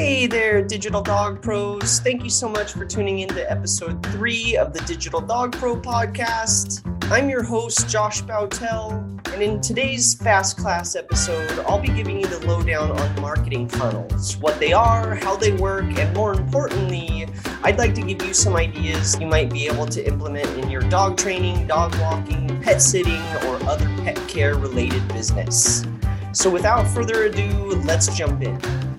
Hey there, Digital Dog Pros. Thank you so much for tuning in to episode three of the Digital Dog Pro podcast. I'm your host, Josh Bautel, and in today's Fast Class episode, I'll be giving you the lowdown on marketing funnels what they are, how they work, and more importantly, I'd like to give you some ideas you might be able to implement in your dog training, dog walking, pet sitting, or other pet care related business. So, without further ado, let's jump in.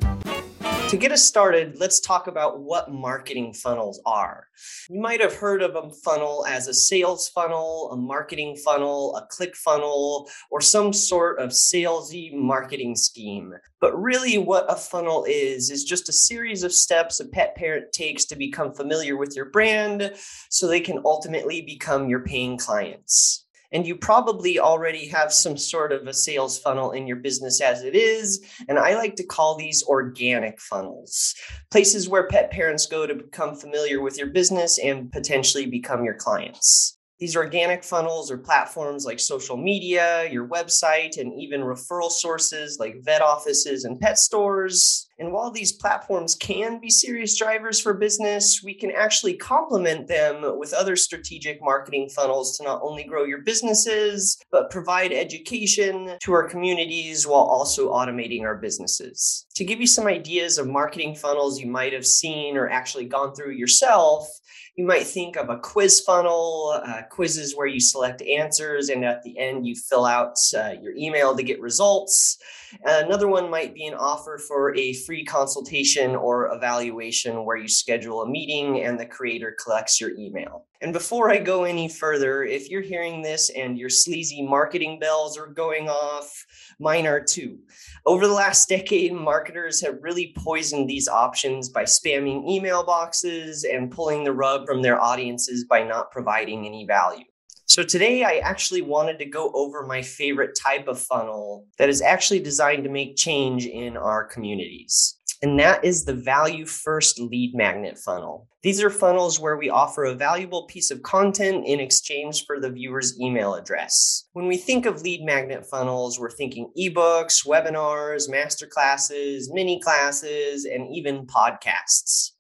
To get us started, let's talk about what marketing funnels are. You might have heard of a funnel as a sales funnel, a marketing funnel, a click funnel, or some sort of salesy marketing scheme. But really, what a funnel is, is just a series of steps a pet parent takes to become familiar with your brand so they can ultimately become your paying clients and you probably already have some sort of a sales funnel in your business as it is. And I like to call these organic funnels places where pet parents go to become familiar with your business and potentially become your clients. These organic funnels or platforms like social media, your website, and even referral sources like vet offices and pet stores. And while these platforms can be serious drivers for business, we can actually complement them with other strategic marketing funnels to not only grow your businesses, but provide education to our communities while also automating our businesses. To give you some ideas of marketing funnels you might have seen or actually gone through yourself, you might think of a quiz funnel, uh, quizzes where you select answers and at the end you fill out uh, your email to get results. Another one might be an offer for a free consultation or evaluation where you schedule a meeting and the creator collects your email. And before I go any further, if you're hearing this and your sleazy marketing bells are going off, mine are too. Over the last decade, marketers have really poisoned these options by spamming email boxes and pulling the rug from their audiences by not providing any value. So today I actually wanted to go over my favorite type of funnel that is actually designed to make change in our communities. And that is the value first lead magnet funnel. These are funnels where we offer a valuable piece of content in exchange for the viewer's email address. When we think of lead magnet funnels, we're thinking ebooks, webinars, masterclasses, mini classes, and even podcasts.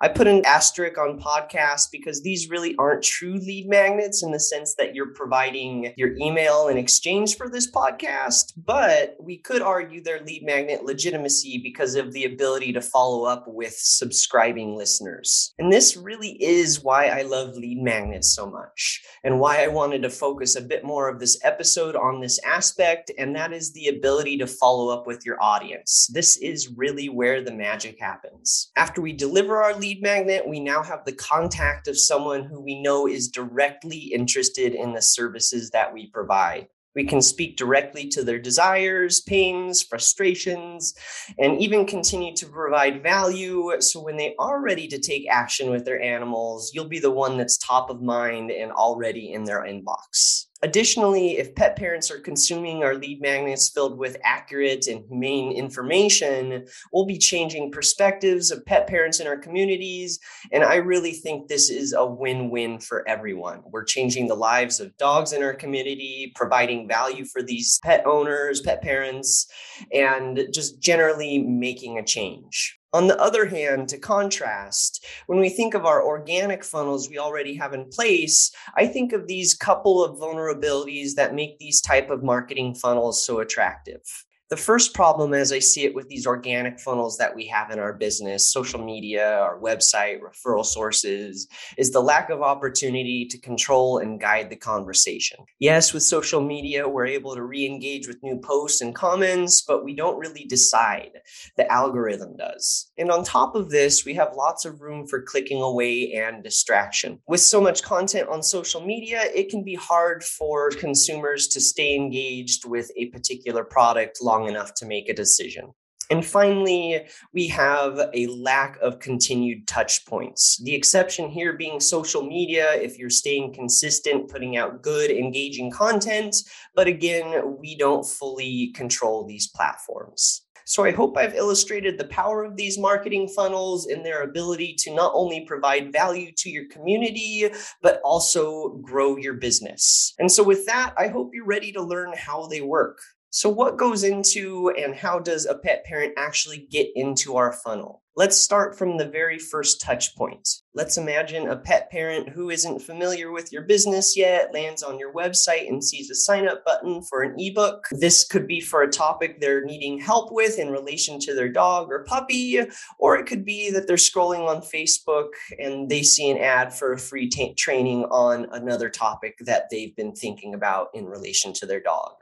I put an asterisk on podcasts because these really aren't true lead magnets in the sense that you're providing your email in exchange for this podcast, but we could argue their lead magnet legitimacy because of the ability to follow up with subscribing listeners. And this really is why I love lead magnets so much and why I wanted to focus a bit more of this episode on this aspect, and that is the ability to follow up with your audience. This is really where the magic happens. After we deliver our lead magnet, we now have the contact of someone who we know is directly interested in the services that we provide. We can speak directly to their desires, pains, frustrations, and even continue to provide value. So when they are ready to take action with their animals, you'll be the one that's top of mind and already in their inbox. Additionally, if pet parents are consuming our lead magnets filled with accurate and humane information, we'll be changing perspectives of pet parents in our communities. And I really think this is a win win for everyone. We're changing the lives of dogs in our community, providing value for these pet owners, pet parents, and just generally making a change. On the other hand, to contrast, when we think of our organic funnels we already have in place, I think of these couple of vulnerabilities that make these type of marketing funnels so attractive. The first problem, as I see it with these organic funnels that we have in our business, social media, our website, referral sources, is the lack of opportunity to control and guide the conversation. Yes, with social media, we're able to re engage with new posts and comments, but we don't really decide. The algorithm does. And on top of this, we have lots of room for clicking away and distraction. With so much content on social media, it can be hard for consumers to stay engaged with a particular product long enough to make a decision. And finally, we have a lack of continued touch points. The exception here being social media, if you're staying consistent, putting out good, engaging content. But again, we don't fully control these platforms. So I hope I've illustrated the power of these marketing funnels and their ability to not only provide value to your community, but also grow your business. And so with that, I hope you're ready to learn how they work. So, what goes into and how does a pet parent actually get into our funnel? Let's start from the very first touch point. Let's imagine a pet parent who isn't familiar with your business yet lands on your website and sees a sign up button for an ebook. This could be for a topic they're needing help with in relation to their dog or puppy, or it could be that they're scrolling on Facebook and they see an ad for a free t- training on another topic that they've been thinking about in relation to their dog.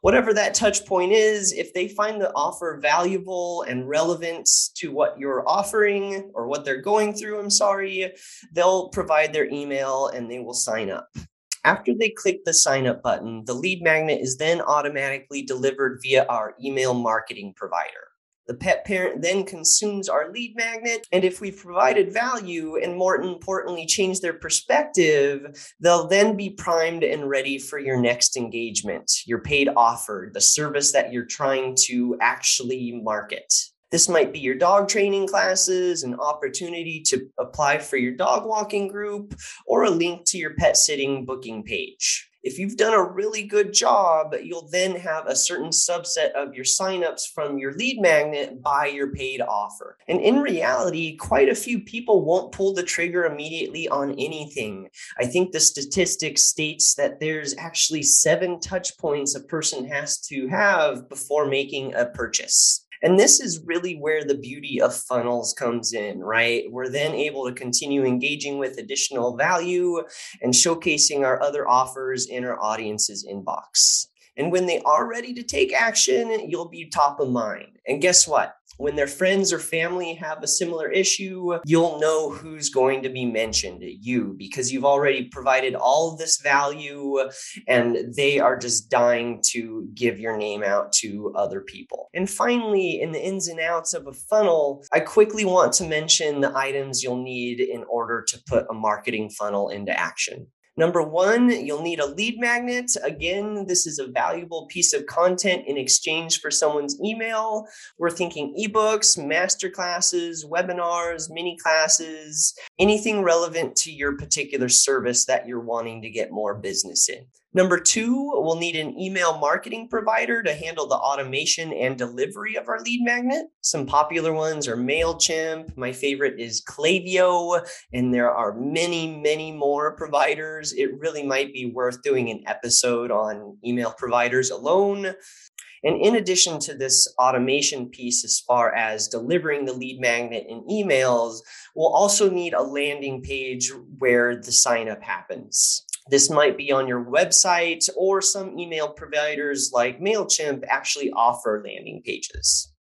Whatever that touch point is, if they find the offer valuable and relevant to what you're offering or what they're going through, I'm sorry, they'll provide their email and they will sign up. After they click the sign up button, the lead magnet is then automatically delivered via our email marketing provider. The pet parent then consumes our lead magnet. And if we've provided value and more importantly, change their perspective, they'll then be primed and ready for your next engagement, your paid offer, the service that you're trying to actually market. This might be your dog training classes, an opportunity to apply for your dog walking group, or a link to your pet sitting booking page. If you've done a really good job, you'll then have a certain subset of your signups from your lead magnet by your paid offer. And in reality, quite a few people won't pull the trigger immediately on anything. I think the statistic states that there's actually seven touch points a person has to have before making a purchase. And this is really where the beauty of funnels comes in, right? We're then able to continue engaging with additional value and showcasing our other offers in our audience's inbox. And when they are ready to take action, you'll be top of mind. And guess what? When their friends or family have a similar issue, you'll know who's going to be mentioned, you, because you've already provided all this value and they are just dying to give your name out to other people. And finally, in the ins and outs of a funnel, I quickly want to mention the items you'll need in order to put a marketing funnel into action. Number one, you'll need a lead magnet. Again, this is a valuable piece of content in exchange for someone's email. We're thinking ebooks, masterclasses, webinars, mini classes, anything relevant to your particular service that you're wanting to get more business in. Number two, we'll need an email marketing provider to handle the automation and delivery of our lead magnet. Some popular ones are MailChimp. My favorite is Klaviyo, and there are many, many more providers. It really might be worth doing an episode on email providers alone. And in addition to this automation piece, as far as delivering the lead magnet in emails, we'll also need a landing page where the sign up happens. This might be on your website, or some email providers like MailChimp actually offer landing pages.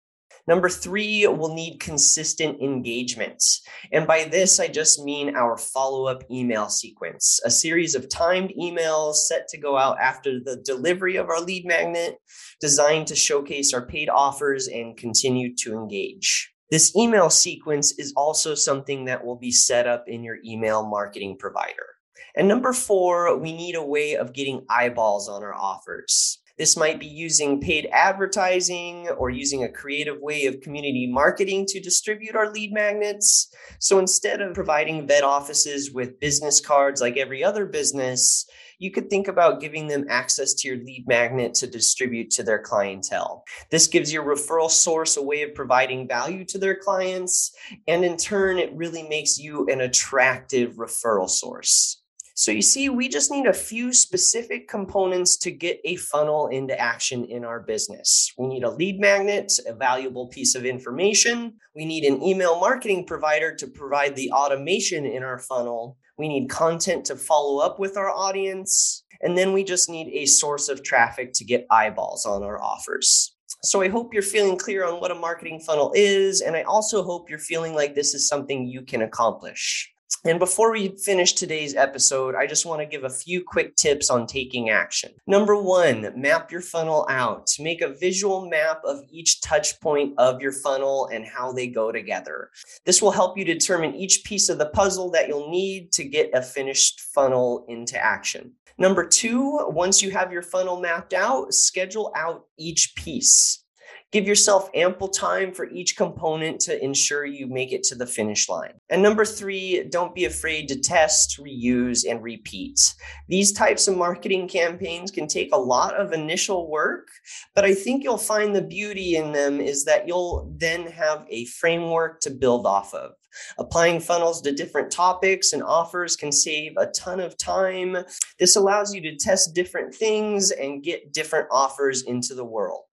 Number three, we'll need consistent engagement. And by this, I just mean our follow up email sequence, a series of timed emails set to go out after the delivery of our lead magnet, designed to showcase our paid offers and continue to engage. This email sequence is also something that will be set up in your email marketing provider. And number four, we need a way of getting eyeballs on our offers. This might be using paid advertising or using a creative way of community marketing to distribute our lead magnets. So instead of providing vet offices with business cards like every other business, you could think about giving them access to your lead magnet to distribute to their clientele. This gives your referral source a way of providing value to their clients. And in turn, it really makes you an attractive referral source. So you see, we just need a few specific components to get a funnel into action in our business. We need a lead magnet, a valuable piece of information. We need an email marketing provider to provide the automation in our funnel. We need content to follow up with our audience. And then we just need a source of traffic to get eyeballs on our offers. So I hope you're feeling clear on what a marketing funnel is. And I also hope you're feeling like this is something you can accomplish. And before we finish today's episode, I just want to give a few quick tips on taking action. Number one, map your funnel out. Make a visual map of each touch point of your funnel and how they go together. This will help you determine each piece of the puzzle that you'll need to get a finished funnel into action. Number two, once you have your funnel mapped out, schedule out each piece. Give yourself ample time for each component to ensure you make it to the finish line. And number three, don't be afraid to test, reuse, and repeat. These types of marketing campaigns can take a lot of initial work, but I think you'll find the beauty in them is that you'll then have a framework to build off of. Applying funnels to different topics and offers can save a ton of time. This allows you to test different things and get different offers into the world.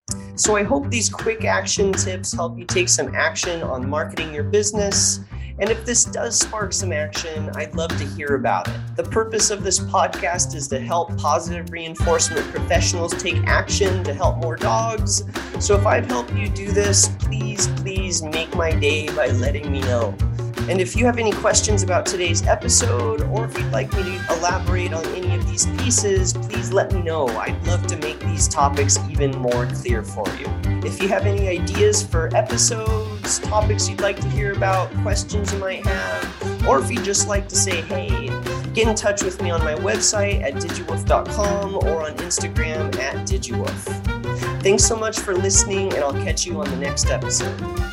So I hope these quick action tips help you take some action on marketing your business. And if this does spark some action, I'd love to hear about it. The purpose of this podcast is to help positive reinforcement professionals take action to help more dogs. So if I've helped you do this, please, please make my day by letting me know. And if you have any questions about today's episode, or if you'd like me to elaborate on any of these pieces, please let me know. I'd love to make these topics even more clear for you. If you have any ideas for episodes, topics you'd like to hear about, questions you might have, or if you'd just like to say, hey, get in touch with me on my website at digiwoof.com or on Instagram at digiwoof. Thanks so much for listening, and I'll catch you on the next episode.